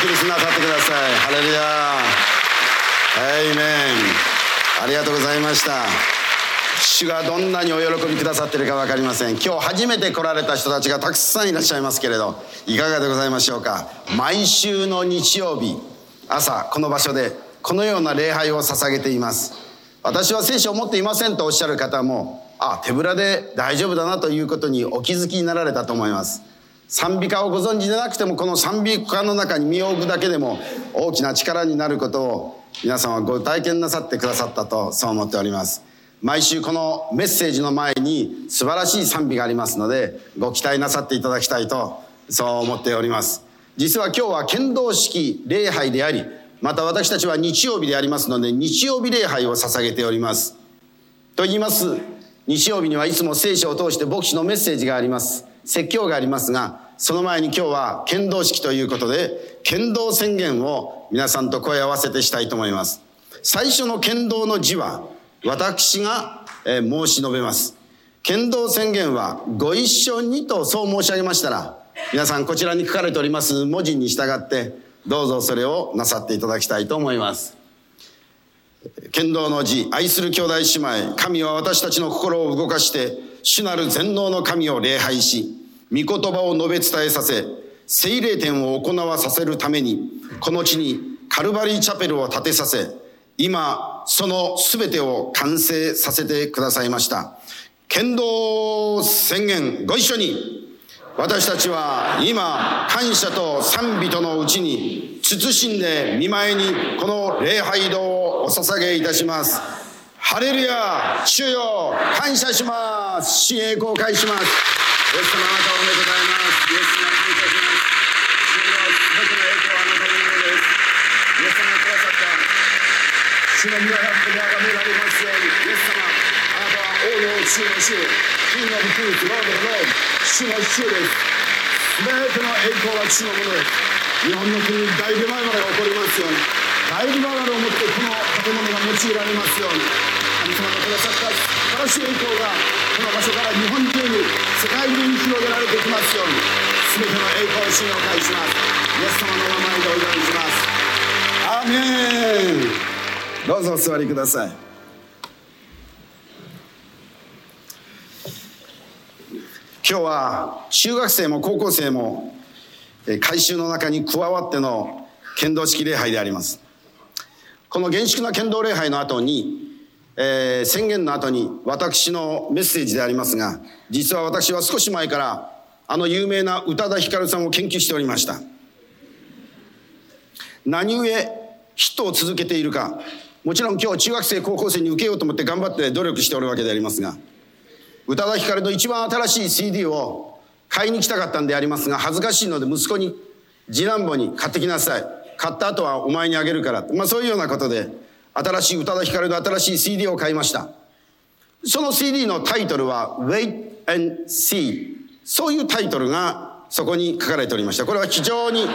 起立なさってください。ハレルヤエイメン。ありがとうございました。主がどんなにお喜びくださってるか分かりません。今日初めて来られた人たちがたくさんいらっしゃいますけれどいかがでございましょうか？毎週の日曜日朝この場所でこのような礼拝を捧げています。私は聖書を持っていませんとおっしゃる方もあ手ぶらで大丈夫だなということにお気づきになられたと思います。賛美歌をご存知でなくてもこの賛美歌の中に身を置くだけでも大きな力になることを皆さんはご体験なさってくださったとそう思っております。毎週このメッセージの前に素晴らしい賛美がありますのでご期待なさっていただきたいとそう思っております。実は今日は剣道式礼拝でありまた私たちは日曜日でありますので日曜日礼拝を捧げております。と言います。日曜日にはいつも聖書を通して牧師のメッセージがあります。説教がありますが、その前に今日は剣道式ということで、剣道宣言を皆さんと声合わせてしたいと思います。最初の剣道の字は、私が申し述べます。剣道宣言はご一緒にとそう申し上げましたら、皆さんこちらに書かれております文字に従って、どうぞそれをなさっていただきたいと思います。剣道の字、愛する兄弟姉妹、神は私たちの心を動かして、主なる全能の神を礼拝し、御言葉を述べ伝えさせ、聖霊典を行わさせるために、この地にカルバリーチャペルを建てさせ、今、その全てを完成させてくださいました。剣道宣言、ご一緒に。私たちは今、感謝と賛美とのうちに、慎んで見舞いにこの礼拝堂をお捧げいたします。ハレルヤ主よ感謝します主栄光を返しますイエス様あなたをおめでとうございますイエス様感謝します主よ全ての栄光はあなたのものですイエス様がくださった主の身は百で崇められますようにイエス様あなたは王の主の主キングオブクーツロードのロード主の主です全ての栄光は主のものです日本の国に大出前まで起こりますように大出前までをもってこの建物が用いられますように神様がくださった素晴らしい栄光がこの場所から日本中に世界中に広げられてきますように全ての栄光を主にお返ししますイエス様の名前でお祈りしますアーメンどうぞお座りください今日は中学生も高校生も改修の中に加わっての剣道式礼拝でありますこの厳粛な剣道礼拝の後にえー、宣言の後に私のメッセージでありますが、実は私は少し前からあの有名な宇多田ヒカルさんを研究しておりました。何故ヒットを続けているか、もちろん今日中学生高校生に受けようと思って頑張って努力しておるわけでありますが、宇多田ヒカルの一番新しい CD を買いに来たかったんでありますが、恥ずかしいので息子に、次男坊に買ってきなさい。買った後はお前にあげるから。まあそういうようなことで、新しい宇多田ヒカルの新しい CD を買いました。その CD のタイトルは Wait and See。そういうタイトルがそこに書かれておりました。これは非常に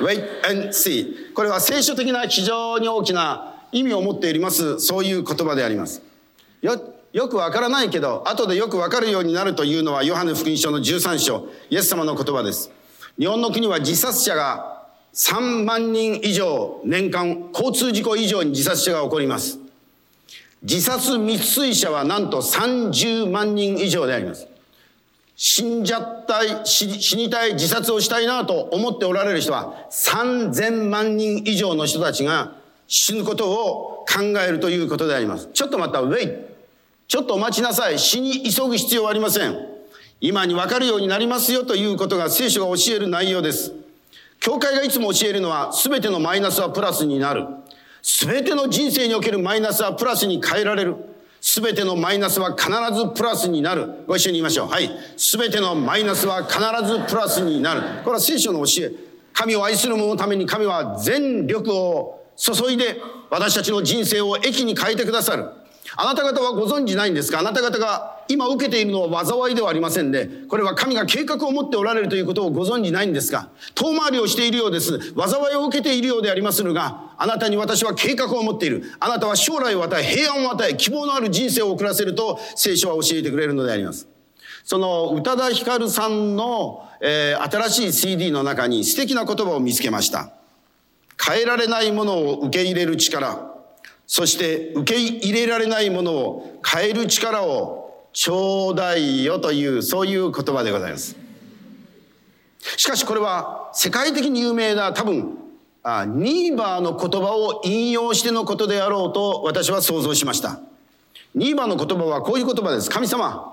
Wait and See。これは聖書的な非常に大きな意味を持っております、そういう言葉であります。よ、よくわからないけど、後でよくわかるようになるというのは、ヨハネ福音書の13章、イエス様の言葉です。日本の国は自殺者が3万人以上年間交通事故以上に自殺者が起こります。自殺未遂者はなんと30万人以上であります。死んじゃったい、死にたい、自殺をしたいなと思っておられる人は3000万人以上の人たちが死ぬことを考えるということであります。ちょっとまた、ウェイ。ちょっとお待ちなさい。死に急ぐ必要はありません。今にわかるようになりますよということが聖書が教える内容です。教会がいつも教えるのは、すべてのマイナスはプラスになる。すべての人生におけるマイナスはプラスに変えられる。すべてのマイナスは必ずプラスになる。ご一緒に言いましょう。はい。すべてのマイナスは必ずプラスになる。これは聖書の教え。神を愛する者のために神は全力を注いで私たちの人生を益に変えてくださる。あなた方はご存知ないんですか？あなた方が今受けているのは災いではありませんで、これは神が計画を持っておられるということをご存知ないんですか？遠回りをしているようです。災いを受けているようでありまするが、あなたに私は計画を持っている。あなたは将来を与え、平安を与え、希望のある人生を送らせると聖書は教えてくれるのであります。その宇多田ヒカルさんの、えー、新しい CD の中に素敵な言葉を見つけました。変えられないものを受け入れる力、そして受け入れられないものを変える力をちょうだいよという、そういう言葉でございます。しかしこれは世界的に有名な多分、あニーバーの言葉を引用してのことであろうと私は想像しました。ニーバーの言葉はこういう言葉です。神様、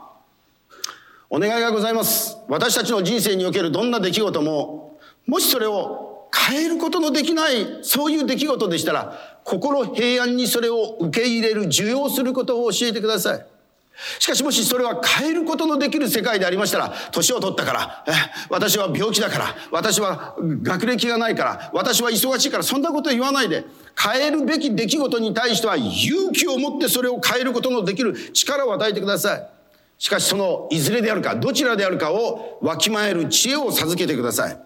お願いがございます。私たちの人生におけるどんな出来事も、もしそれを変えることのできない、そういう出来事でしたら、心平安にそれを受け入れる、受容することを教えてください。しかしもしそれは変えることのできる世界でありましたら、年を取ったから、私は病気だから、私は学歴がないから、私は忙しいから、そんなこと言わないで、変えるべき出来事に対しては勇気を持ってそれを変えることのできる力を与えてください。しかしそのいずれであるか、どちらであるかをわきまえる知恵を授けてください。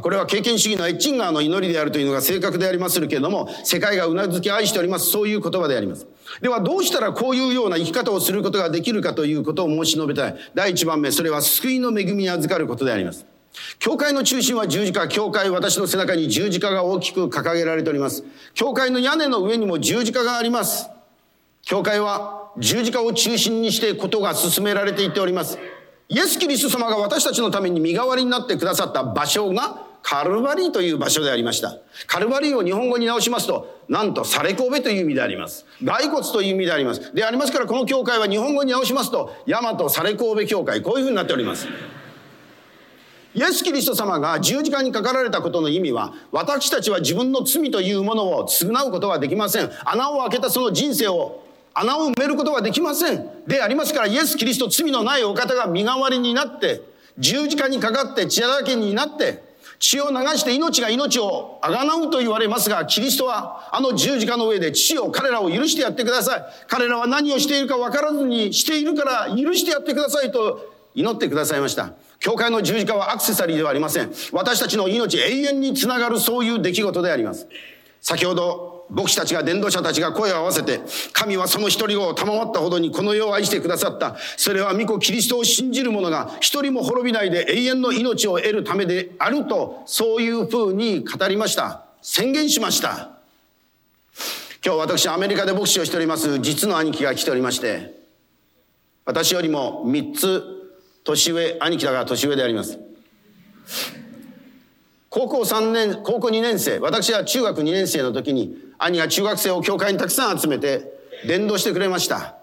これは経験主義のエッチンガーの祈りであるというのが正確でありまするけれども、世界がうなずき愛しております。そういう言葉であります。ではどうしたらこういうような生き方をすることができるかということを申し述べたい。第一番目、それは救いの恵みに預かることであります。教会の中心は十字架。教会、私の背中に十字架が大きく掲げられております。教会の屋根の上にも十字架があります。教会は十字架を中心にしてことが進められていっております。イエス・キリスト様が私たちのために身代わりになってくださった場所がカルバリーという場所でありました。カルバリーを日本語に直しますと、なんと、サレコベという意味であります。骸骨という意味であります。でありますから、この教会は日本語に直しますと、大和サレコベ教会、こういうふうになっております。イエス・キリスト様が十字架にかかられたことの意味は、私たちは自分の罪というものを償うことはできません。穴を開けたその人生を、穴を埋めることはできません。でありますから、イエス・キリスト罪のないお方が身代わりになって、十字架にかかって血だらけになって、血を流して命が命をあがなうと言われますが、キリストはあの十字架の上で父を彼らを許してやってください。彼らは何をしているか分からずにしているから許してやってくださいと祈ってくださいました。教会の十字架はアクセサリーではありません。私たちの命永遠につながるそういう出来事であります。先ほど牧師たちが伝道者たちが声を合わせて、神はその一人を賜ったほどにこの世を愛してくださった。それは御子キリストを信じる者が一人も滅びないで永遠の命を得るためであると、そういう風に語りました。宣言しました。今日私アメリカで牧師をしております実の兄貴が来ておりまして、私よりも三つ年上、兄貴だから年上であります。高校3年、高校2年生、私は中学2年生の時に、兄が中学生を教会にたくさん集めて、伝道してくれました。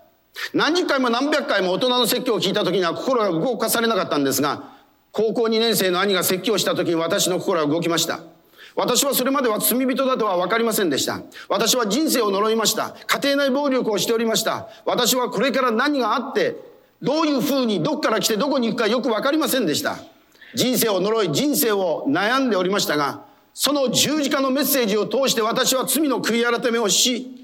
何十回も何百回も大人の説教を聞いた時には心が動かされなかったんですが、高校2年生の兄が説教した時に私の心は動きました。私はそれまでは罪人だとは分かりませんでした。私は人生を呪いました。家庭内暴力をしておりました。私はこれから何があって、どういうふうにどっから来てどこに行くかよくわかりませんでした。人生を呪い、人生を悩んでおりましたが、その十字架のメッセージを通して私は罪の悔い改めをし、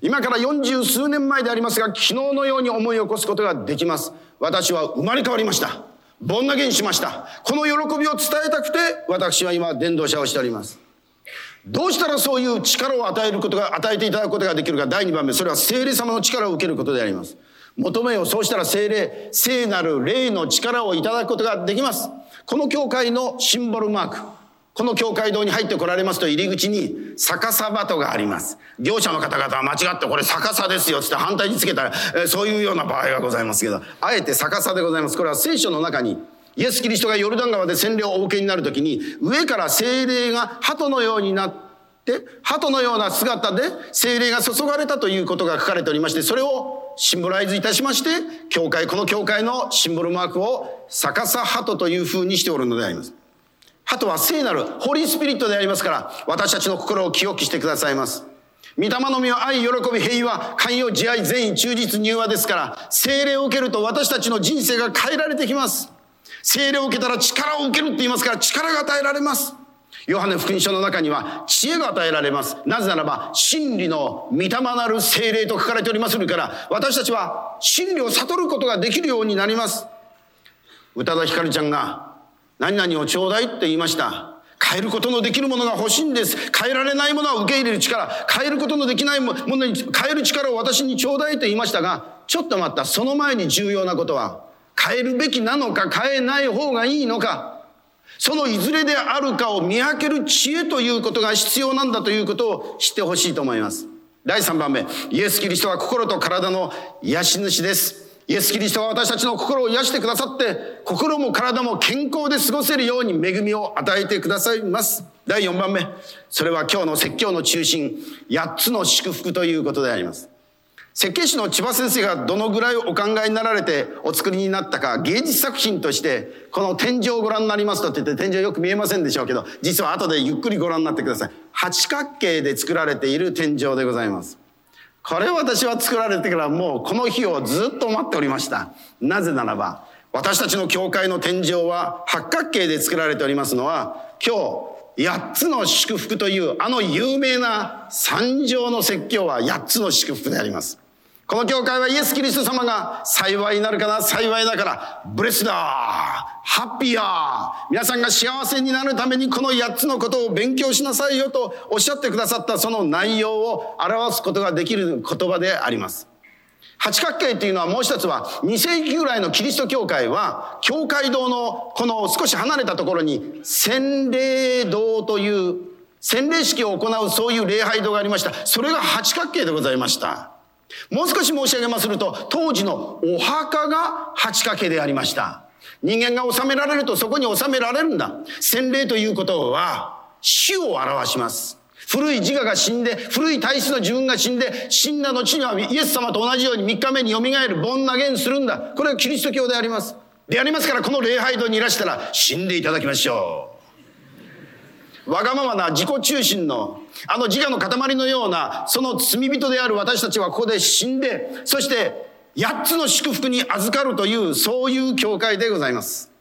今から四十数年前でありますが、昨日のように思い起こすことができます。私は生まれ変わりました。ボンナゲンしました。この喜びを伝えたくて、私は今、伝道者をしております。どうしたらそういう力を与えることが、与えていただくことができるか、第二番目、それは聖霊様の力を受けることであります。求めよ。そうしたら聖霊、聖なる霊の力をいただくことができます。この教会のシンボルマーク。この教会堂に入ってこられますと入り口に逆さバトがあります。業者の方々は間違ってこれ逆さですよって反対につけたら、えそういうような場合がございますけど、あえて逆さでございます。これは聖書の中にイエス・キリストがヨルダン川で洗礼をお受けになるときに上から聖霊が鳩のようになって鳩のような姿で聖霊が注がれたということが書かれておりましてそれをシンボライズいたしまして、教会、この教会のシンボルマークを逆さ鳩という風にしておるのであります。鳩は聖なる、ホリースピリットでありますから、私たちの心を清きしてくださいます。御霊の実は愛、喜び、平和、寛容、慈愛、善意、忠実、柔和ですから、精霊を受けると私たちの人生が変えられてきます。精霊を受けたら力を受けるって言いますから、力が与えられます。ヨハネ福音書の中には知恵が与えられます。なぜならば、真理の御霊なる精霊と書かれておりまするから、私たちは真理を悟ることができるようになります。宇多田ヒカルちゃんが、何々をちょうだいって言いました。変えることのできるものが欲しいんです。変えられないものは受け入れる力、変えることのできないものに変える力を私にちょうだいと言いましたが、ちょっと待った。その前に重要なことは、変えるべきなのか変えない方がいいのか、そのいずれであるかを見分ける知恵ということが必要なんだということを知ってほしいと思います。第3番目、イエス・キリストは心と体の癒し主です。イエス・キリストは私たちの心を癒してくださって、心も体も健康で過ごせるように恵みを与えてくださいます。第4番目、それは今日の説教の中心、8つの祝福ということであります。設計士の千葉先生がどのぐらいお考えになられてお作りになったか芸術作品としてこの天井をご覧になりますとって言って天井よく見えませんでしょうけど実は後でゆっくりご覧になってください。八角形で作られている天井でございます。これ私は作られてからもうこの日をずっと待っておりました。なぜならば私たちの教会の天井は八角形で作られておりますのは今日八つの祝福というあの有名な三条の説教は八つの祝福であります。この教会はイエス・キリスト様が幸いになるかな幸いだから、ブレスだハッピーや皆さんが幸せになるためにこの8つのことを勉強しなさいよとおっしゃってくださったその内容を表すことができる言葉であります。八角形っていうのはもう一つは2世紀ぐらいのキリスト教会は教会堂のこの少し離れたところに洗礼堂という洗礼式を行うそういう礼拝堂がありました。それが八角形でございました。もう少し申し上げますると、当時のお墓が八掛けでありました。人間が治められるとそこに収められるんだ。洗礼ということは、死を表します。古い自我が死んで、古い体質の自分が死んで、死んだ後にはイエス様と同じように3日目に蘇る、ボン投げするんだ。これはキリスト教であります。でありますから、この礼拝堂にいらしたら死んでいただきましょう。わがままな自己中心の、あの自我の塊のような、その罪人である私たちはここで死んで、そして八つの祝福に預かるという、そういう教会でございます。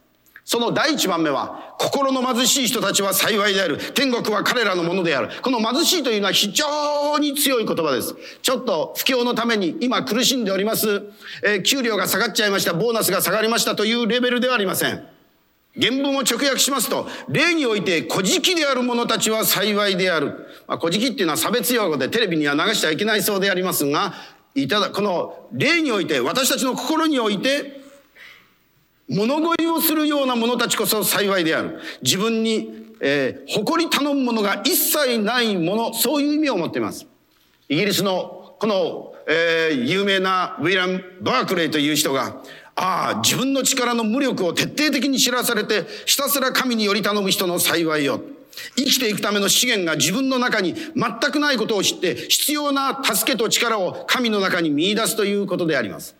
その第一番目は、心の貧しい人たちは幸いである。天国は彼らのものである。この貧しいというのは非常に強い言葉です。ちょっと不況のために今苦しんでおります。えー、給料が下がっちゃいました。ボーナスが下がりましたというレベルではありません。原文を直訳しますと、例において古事記である者たちは幸いである。まあ、古事記っていうのは差別用語でテレビには流してはいけないそうでありますが、いただ、この例において、私たちの心において、物乞いをするような者たちこそ幸いである。自分に、えー、誇り頼むものが一切ないもの、そういう意味を持っています。イギリスのこの、えー、有名なウィラム・バークレイという人が、ああ、自分の力の無力を徹底的に知らされて、ひたすら神により頼む人の幸いよ。生きていくための資源が自分の中に全くないことを知って、必要な助けと力を神の中に見出すということであります。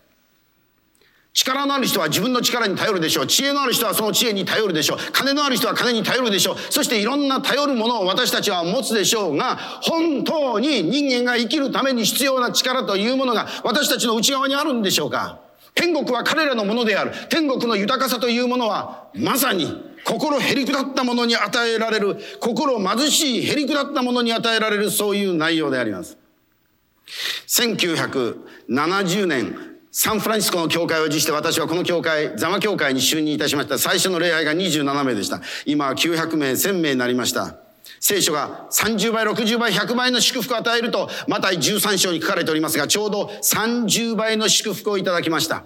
力のある人は自分の力に頼るでしょう。知恵のある人はその知恵に頼るでしょう。金のある人は金に頼るでしょう。そしていろんな頼るものを私たちは持つでしょうが、本当に人間が生きるために必要な力というものが私たちの内側にあるんでしょうか？天国は彼らのものである。天国の豊かさというものは、まさに心へりくだったものに与えられる、心貧しいへりくだったものに与えられる、そういう内容であります。1970年、サンフランシスコの教会を辞して私はこの教会、ザマ教会に就任いたしました。最初の礼拝が27名でした。今は900名、1000名になりました。聖書が30倍、60倍、100倍の祝福を与えると、また13章に書かれておりますが、ちょうど30倍の祝福をいただきました。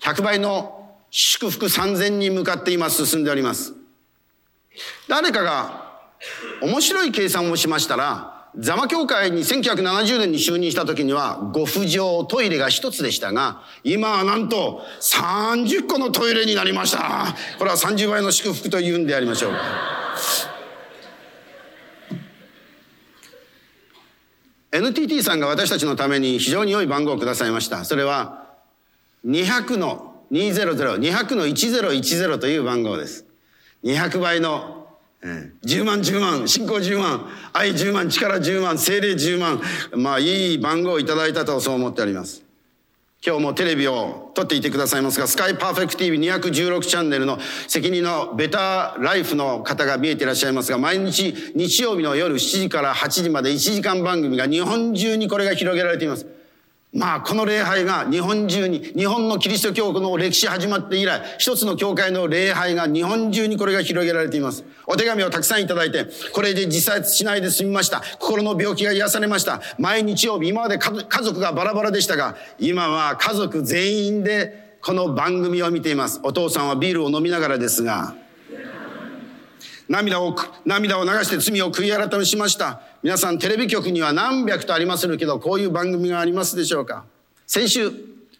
100倍の祝福3000に向かって今進んでおります。誰かが面白い計算をしましたら、ザマ教会に1970年に就任した時には、ご不条トイレが一つでしたが、今はなんと30個のトイレになりました。これは30倍の祝福と言うんでありましょう。NTT さんが私たちのために非常に良い番号をくださいました。それは200の200、200の1010という番号です。200倍の、えー、10万10万、信仰10万、愛10万、力10万、精霊10万。まあいい番号をいただいたとそう思っております。今日もテレビを撮っていてくださいますが、スカイパーフェクト TV216 チャンネルの責任のベターライフの方が見えていらっしゃいますが、毎日日曜日の夜7時から8時まで1時間番組が日本中にこれが広げられています。まあ、この礼拝が日本中に、日本のキリスト教の歴史始まって以来、一つの教会の礼拝が日本中にこれが広げられています。お手紙をたくさんいただいて、これで自殺しないで済みました。心の病気が癒されました。毎日曜日、今まで家族がバラバラでしたが、今は家族全員でこの番組を見ています。お父さんはビールを飲みながらですが、涙を、涙を流して罪を悔い改めしました。皆さんテレビ局には何百とありまするけど、こういう番組がありますでしょうか先週、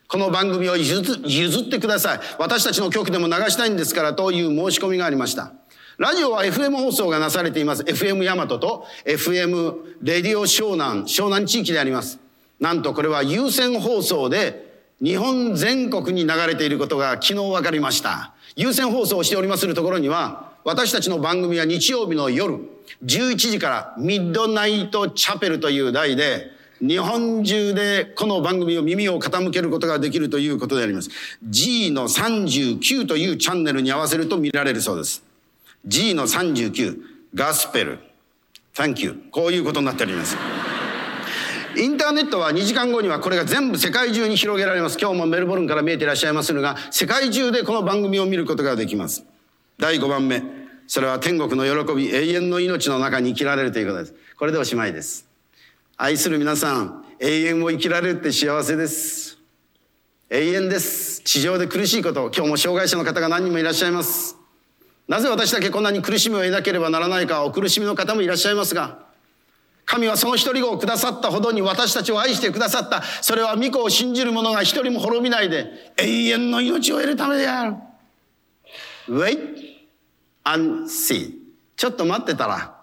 この番組を譲ってください。私たちの局でも流したいんですからという申し込みがありました。ラジオは FM 放送がなされています。FM ヤマトと FM レディオ湘南、湘南地域であります。なんとこれは有線放送で日本全国に流れていることが昨日分かりました。有線放送をしておりまするところには、私たちの番組は日曜日の夜11時からミッドナイトチャペルという題で日本中でこの番組を耳を傾けることができるということであります。G の39というチャンネルに合わせると見られるそうです。G の39、ガスペル、Thank you。こういうことになっております。インターネットは2時間後にはこれが全部世界中に広げられます。今日もメルボルンから見えていらっしゃいますが、世界中でこの番組を見ることができます。第5番目。それは天国の喜び、永遠の命の中に生きられるということです。これでおしまいです。愛する皆さん、永遠を生きられるって幸せです。永遠です。地上で苦しいこと、今日も障害者の方が何人もいらっしゃいます。なぜ私だけこんなに苦しみを得なければならないか、お苦しみの方もいらっしゃいますが、神はその一人子をくださったほどに私たちを愛してくださった。それは御子を信じる者が一人も滅びないで永遠の命を得るためである。Wait and see. ちょっと待ってたら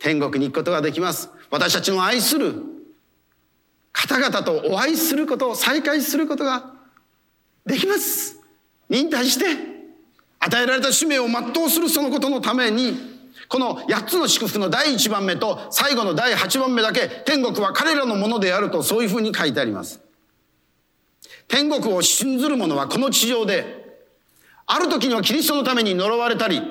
天国に行くことができます。私たちの愛する方々とお会いすることを再会することができます。忍耐して与えられた使命を全うするそのことのためにこの8つの祝福の第1番目と最後の第8番目だけ天国は彼らのものであるとそういうふうに書いてあります。天国を信ずる者はこの地上である時にはキリストのために呪われたり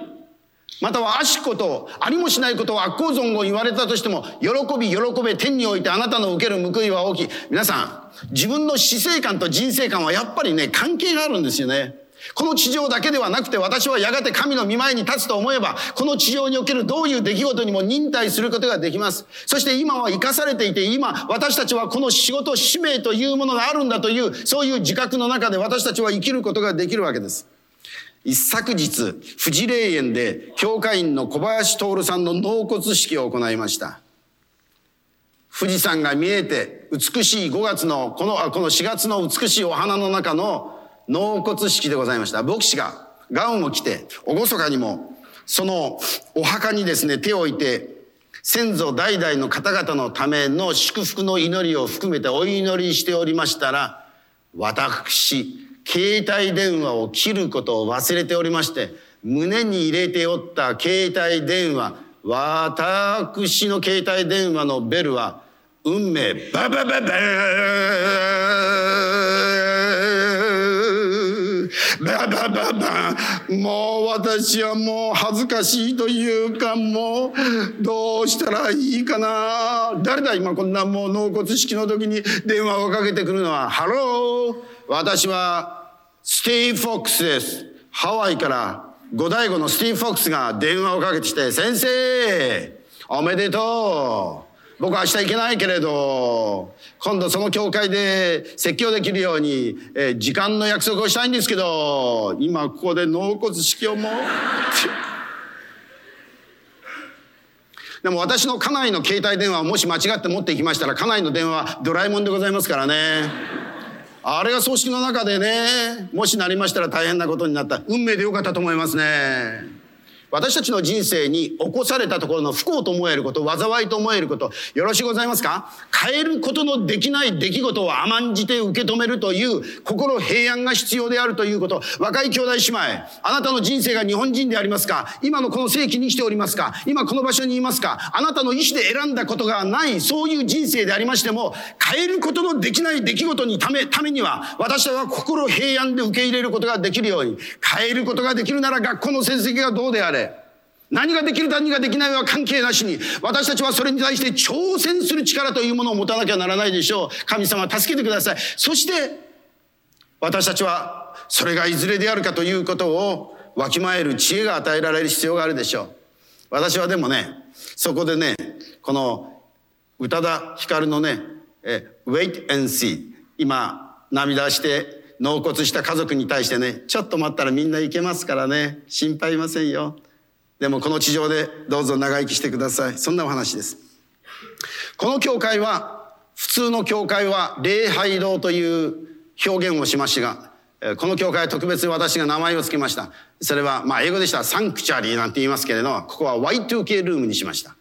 または悪しことありもしないことを悪行存を言われたとしても喜び喜べ天においてあなたの受ける報いは大きい皆さん自分の死生観と人生観はやっぱりね関係があるんですよねこの地上だけではなくて私はやがて神の御前に立つと思えば、この地上におけるどういう出来事にも忍耐することができます。そして今は生かされていて、今私たちはこの仕事、使命というものがあるんだという、そういう自覚の中で私たちは生きることができるわけです。一昨日、富士霊園で教会員の小林徹さんの納骨式を行いました。富士山が見えて美しい5月の、この、この4月の美しいお花の中の納骨式でございました。牧師がガウンを着て、厳かにも、そのお墓にですね、手を置いて、先祖代々の方々のための祝福の祈りを含めてお祈りしておりましたら、私、携帯電話を切ることを忘れておりまして、胸に入れておった携帯電話、私の携帯電話のベルは、運命、ババババババババもう私はもう恥ずかしいというかもうどうしたらいいかな誰だ今こんなもう納骨式の時に電話をかけてくるのはハロー私はスティーブ・フォックスですハワイから五大悟のスティーブ・フォックスが電話をかけてきて先生おめでとう僕は明日行けないけれど、今度その教会で説教できるように、えー、時間の約束をしたいんですけど、今ここで納骨式をもう。でも私の家内の携帯電話をもし間違って持っていきましたら、家内の電話ドラえもんでございますからね。あれが葬式の中でね、もしなりましたら大変なことになった。運命でよかったと思いますね。私たちの人生に起こされたところの不幸と思えること、災いと思えること、よろしゅうございますか？変えることのできない出来事を甘んじて受け止めるという心平安が必要であるということ。若い兄弟姉妹、あなたの人生が日本人でありますか？今のこの世紀に生きておりますか？今この場所にいますか？あなたの意思で選んだことがない、そういう人生でありましても、変えることのできない出来事にため、ためには、私たちは心平安で受け入れることができるように、変えることができるなら学校の成績がどうであれ、何ができる何ができないは関係なしに、私たちはそれに対して挑戦する力というものを持たなきゃならないでしょう。神様助けてください。そして、私たちはそれがいずれであるかということをわきまえる知恵が与えられる必要があるでしょう。私はでもね、そこでね、この宇多田ヒカルのね、え、wait and see。今、涙して納骨した家族に対してねちょっと待ったらみんな行けますからね心配いませんよでもこの地上でどうぞ長生きしてくださいそんなお話ですこの教会は普通の教会は礼拝堂という表現をしましたがこの教会は特別に私が名前を付けましたそれはまあ英語でしたらサンクチャリーなんて言いますけれどここは Y2K ルームにしました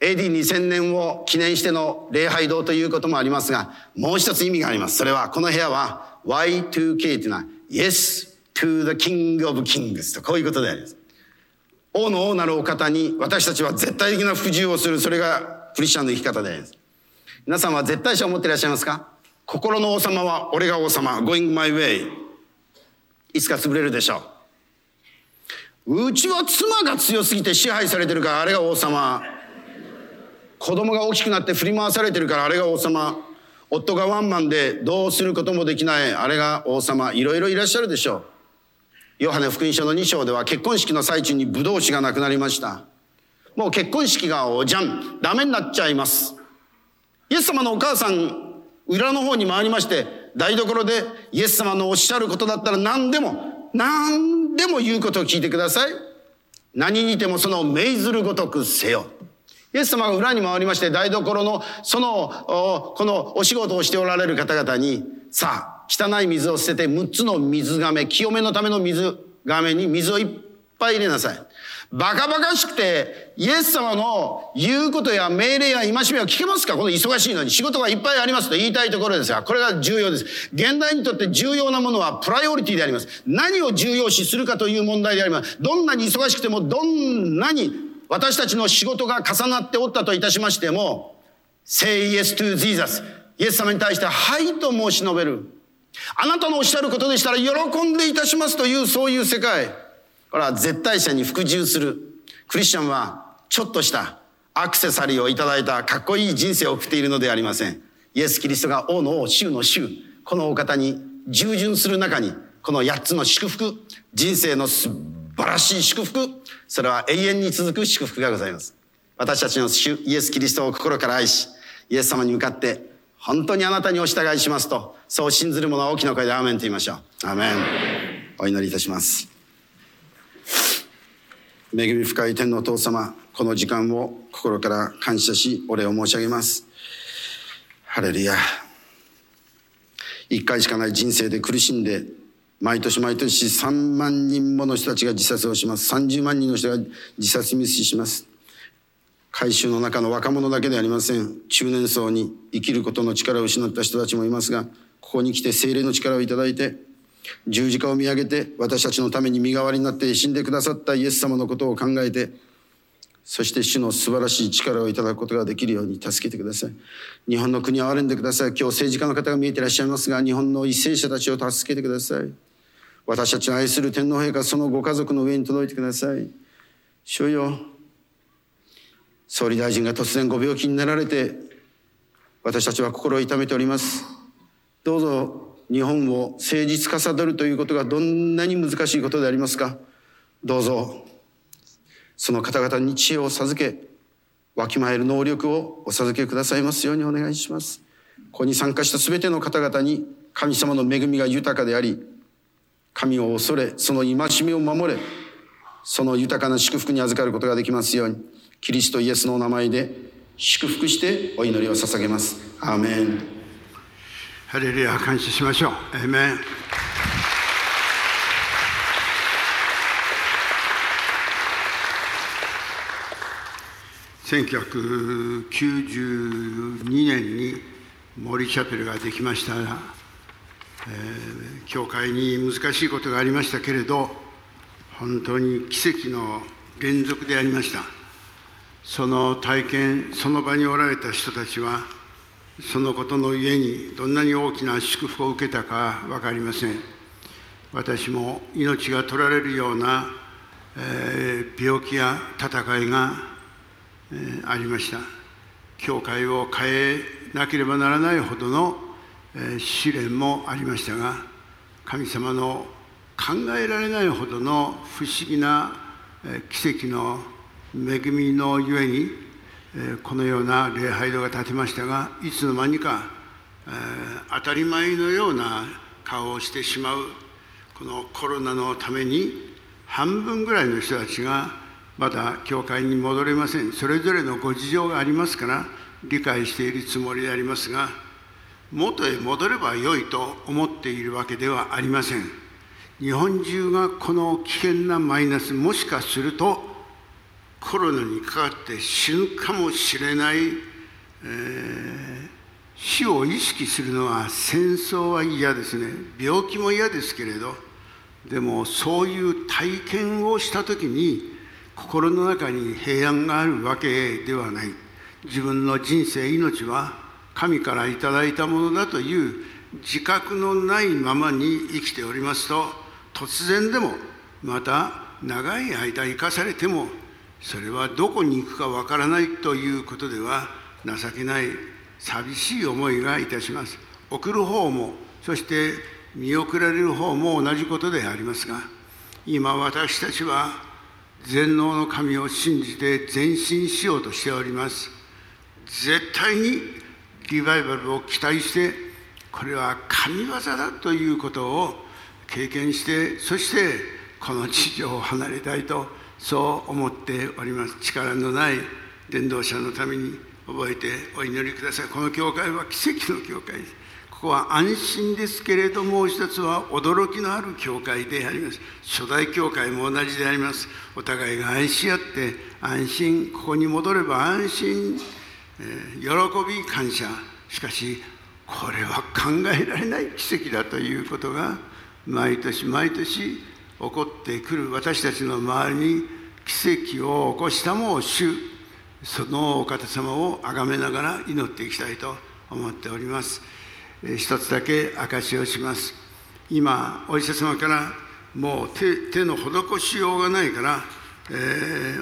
AD2000 年を記念しての礼拝堂ということもありますが、もう一つ意味があります。それは、この部屋は Y2K というのは Yes to the King of Kings とこういうことであります。王の王なるお方に私たちは絶対的な服従をする。それがクリスチャンの生き方です。皆さんは絶対者を持っていらっしゃいますか？心の王様は俺が王様。going my way。いつか潰れるでしょう。うちは妻が強すぎて支配されてるからあれが王様。子供が大きくなって振り回されてるからあれが王様夫がワンマンでどうすることもできないあれが王様いろいろいらっしゃるでしょうヨハネ福音書の2章では結婚式の最中にブドウ酒がなくなりました。もう結婚式がおじゃん。ダメになっちゃいます。イエス様のお母さん裏の方に回りまして台所でイエス様のおっしゃることだったら何でも何でも言うことを聞いてください。何にてもその命ずるごとくせよ。イエス様が裏に回りまして台所のそのこのお仕事をしておられる方々にさあ汚い水を捨てて6つの水亀清めのための水亀に水をいっぱい入れなさい。バカバカしくて、イエス様の言うことや命令や戒めは聞けますか？この忙しいのに仕事がいっぱいありますと言いたいところですが、これが重要です。現代にとって重要なものはプライオリティであります。何を重要視するかという問題であります。どんなに忙しくても、どんなに私たちの仕事が重なっておったといたしましても、Say yes to Jesus。イエス様に対して、はいと申し述べる。あなたのおっしゃることでしたら喜んでいたしますという、そういう世界。これは絶対者に服従する。クリスチャンは、ちょっとしたアクセサリーをいただいたかっこいい人生を送っているのではありません。イエス・キリストが王の王、衆の衆。このお方に従順する中に、この八つの祝福、人生の素晴らしい祝福、それは永遠に続く祝福がございます。私たちの主イエス・キリストを心から愛し、イエス様に向かって、本当にあなたにお従いしますと、そう信ずる者は大きな声でアーメンと言いましょう。アーメン。お祈りいたします。恵み深い天のお父様、この時間を心から感謝し、お礼を申し上げます。ハレルヤ。一回しかない人生で苦しんで、毎年毎年3万人もの人たちが自殺をします。30万人の人が自殺未遂します。改宗の中の若者だけでありません。中年層に生きることの力を失った人たちもいますが、ここに来て精霊の力をいただいて、十字架を見上げて私たちのために身代わりになって死んでくださったイエス様のことを考えて、そして主の素晴らしい力をいただくことができるように助けてください。日本の国を憐れんでください。今日政治家の方が見えていらっしゃいますが、日本の為政者たちを助けてください。私たちの愛する天皇陛下そのご家族の上に届いてください主よ総理大臣が突然ご病気になられて私たちは心を痛めております。どうぞ日本を誠実化さどるということがどんなに難しいことでありますか。どうぞその方々に知恵を授けわきまえる能力をお授けくださいますようにお願いします。ここに参加した全ての方々に神様の恵みが豊かであり神を恐れ、その戒めを守れ、その豊かな祝福に預かることができますように、キリストイエスのお名前で祝福してお祈りを捧げます。アーメン。ハレルヤ、感謝しましょう。アーメン。1992年に森チャペルができましたえー、教会に難しいことがありましたけれど本当に奇跡の連続でありましたその体験その場におられた人たちはそのことのゆえにどんなに大きな祝福を受けたか分かりません。私も命が取られるような、えー、病気や戦いが、えー、ありました。教会を変えなければならないほどの試練もありましたが神様の考えられないほどの不思議な奇跡の恵みのゆえにこのような礼拝堂が建てましたがいつの間にか当たり前のような顔をしてしまうこのコロナのために半分ぐらいの人たちがまだ教会に戻れません。それぞれのご事情がありますから理解しているつもりでありますが元へ戻ればよいと思っているわけではありません。日本中がこの危険なマイナスもしかするとコロナにかかって死ぬかもしれない、えー、死を意識するのは戦争は嫌ですね。病気も嫌ですけれどでもそういう体験をした時に心の中に平安があるわけではない。自分の人生命は神からいただいたものだという自覚のないままに生きておりますと突然でもまた長い間生かされてもそれはどこに行くかわからないということでは情けない寂しい思いがいたします。送る方もそして見送られる方も同じことでありますが今私たちは全能の神を信じて前進しようとしております。絶対にリバイバルを期待してこれは神業だということを経験してそしてこの地上を離れたいとそう思っております。力のない伝道者のために覚えてお祈りください。この教会は奇跡の教会です。ここは安心ですけれどもう一つは驚きのある教会であります。初代教会も同じであります。お互いが愛し合って安心。ここに戻れば安心、えー、喜び感謝。しかしこれは考えられない奇跡だということが毎年毎年起こってくる私たちの周りに奇跡を起こしたも主そのお方様を崇めながら祈っていきたいと思っております。一つだけ証しをします。今お医者様からもう手手の施しようがないから、え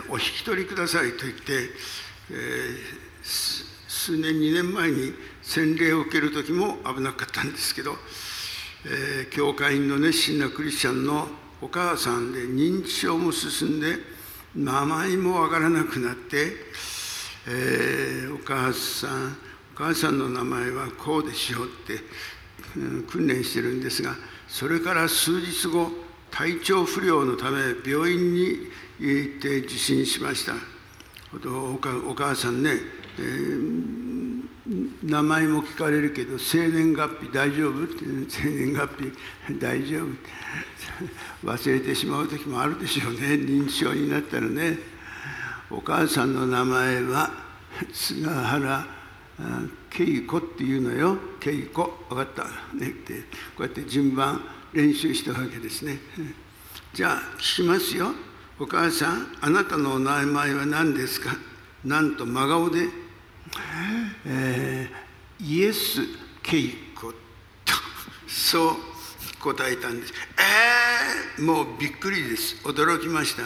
ー、お引き取りくださいと言って、えー、数年2年前に洗礼を受ける時も危なかったんですけど、えー、教会員の熱心なクリスチャンのお母さんで認知症も進んで名前もわからなくなって、えー、お母さんお母さんの名前はこうでしようって、うん、訓練してるんですがそれから数日後体調不良のため病院に行って受診しました。お母さんね、えー名前も聞かれるけど生年月日大丈夫？って生年月日 大丈夫？忘れてしまう時もあるでしょうね。認知症になったらね。お母さんの名前は菅原恵子っていうのよ。恵子。分かった。ね。ってこうやって順番練習したわけですね。じゃあ聞きますよ。お母さんあなたのお名前は何ですか？なんと真顔でえー、イエス・ケイコとそう答えたんです。えー、もうびっくりです。驚きました。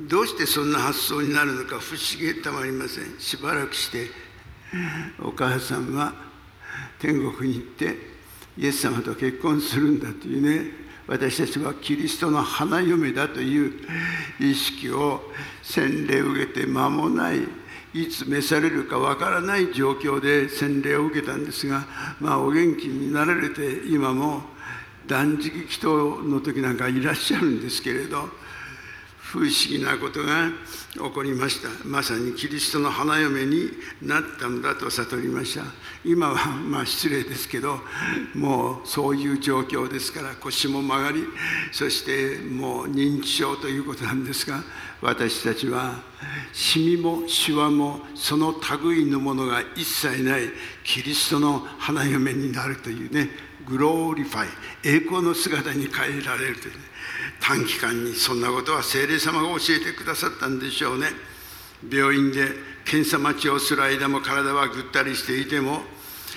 どうしてそんな発想になるのか不思議たまりません。しばらくしてお母さんは天国に行ってイエス様と結婚するんだというね私たちはキリストの花嫁だという意識を洗礼を受けて間もないいつ召されるかわからない状況で洗礼を受けたんですが、まあ、お元気になられて今も断食祈祷の時なんかいらっしゃるんですけれど不思議なことが起こりました。まさにキリストの花嫁になったのだと悟りました。今はまあ失礼ですけどもうそういう状況ですから腰も曲がりそしてもう認知症ということなんですが私たちはシミもシワもその類のものが一切ないキリストの花嫁になるというね glorify 栄光の姿に変えられるという、ね、短期間にそんなことは聖霊様が教えてくださったんでしょうね。病院で検査待ちをする間も体はぐったりしていても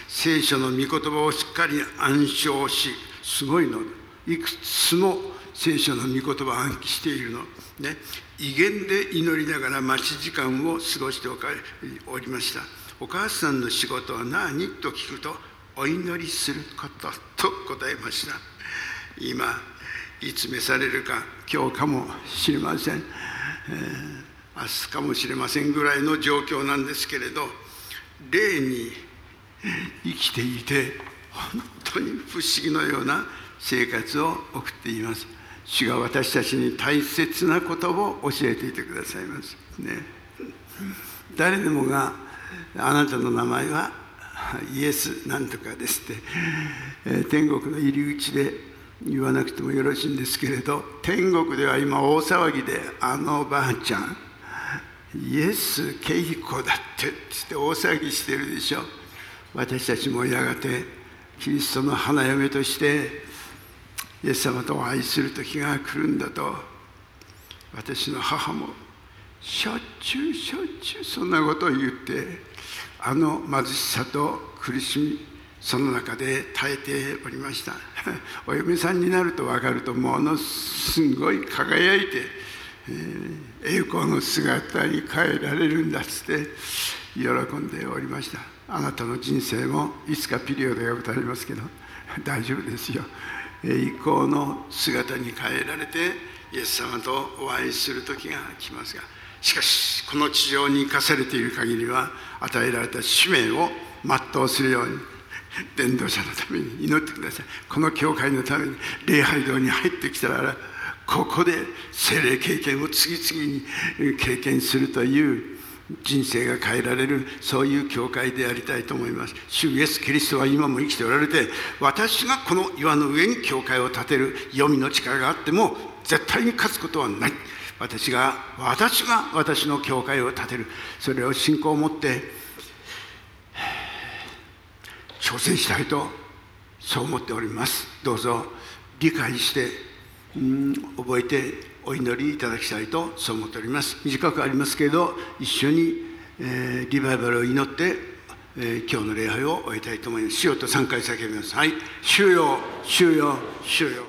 聖書の御言葉をしっかり暗唱しすごいの。いくつも聖書の御言葉を暗記しているの、ね、威厳で祈りながら待ち時間を過ごしておりました。お母さんの仕事は何？と聞くとお祈りすることと答えました。今いつ召されるか今日かもしれません、えー、明日かもしれませんぐらいの状況なんですけれど霊に生きていて本当に不思議のような生活を送っています。主が私たちに大切なことを教えていてくださいます。ね。誰でもがあなたの名前はイエスなんとかですって、天国の入り口で言わなくてもよろしいんですけれど天国では今大騒ぎであのおばあちゃんイエス恵子だってって大騒ぎしてるでしょ。私たちもやがてキリストの花嫁としてイエス様とお会いする時が来るんだと私の母もしょっちゅうしょっちゅうそんなことを言ってあの貧しさと苦しみその中で耐えておりました。お嫁さんになると分かるとものすごい輝いて、えー、栄光の姿に変えられるんだっつって喜んでおりました。あなたの人生もいつかピリオドが打たれますけど 大丈夫ですよ。栄光の姿に変えられてイエス様とお会いする時が来ますがしかしこの地上に生かされている限りは与えられた使命を全うするように伝道者のために祈ってください。この教会のために礼拝堂に入ってきたらここで精霊経験を次々に経験するという人生が変えられるそういう教会でありたいと思います。主イエス・キリストは今も生きておられて私がこの岩の上に教会を建てる黄泉の力があっても絶対に勝つことはない。私が私が私の教会を建てる。それを信仰を持って挑戦したいとそう思っております。どうぞ理解してうん覚えてお祈りいただきたいとそう思っております。短くありますけれど一緒に、えー、リバイバルを祈って、えー、今日の礼拝を終えたいと思います。主よと3回叫びますはい。主よ主よ主よ。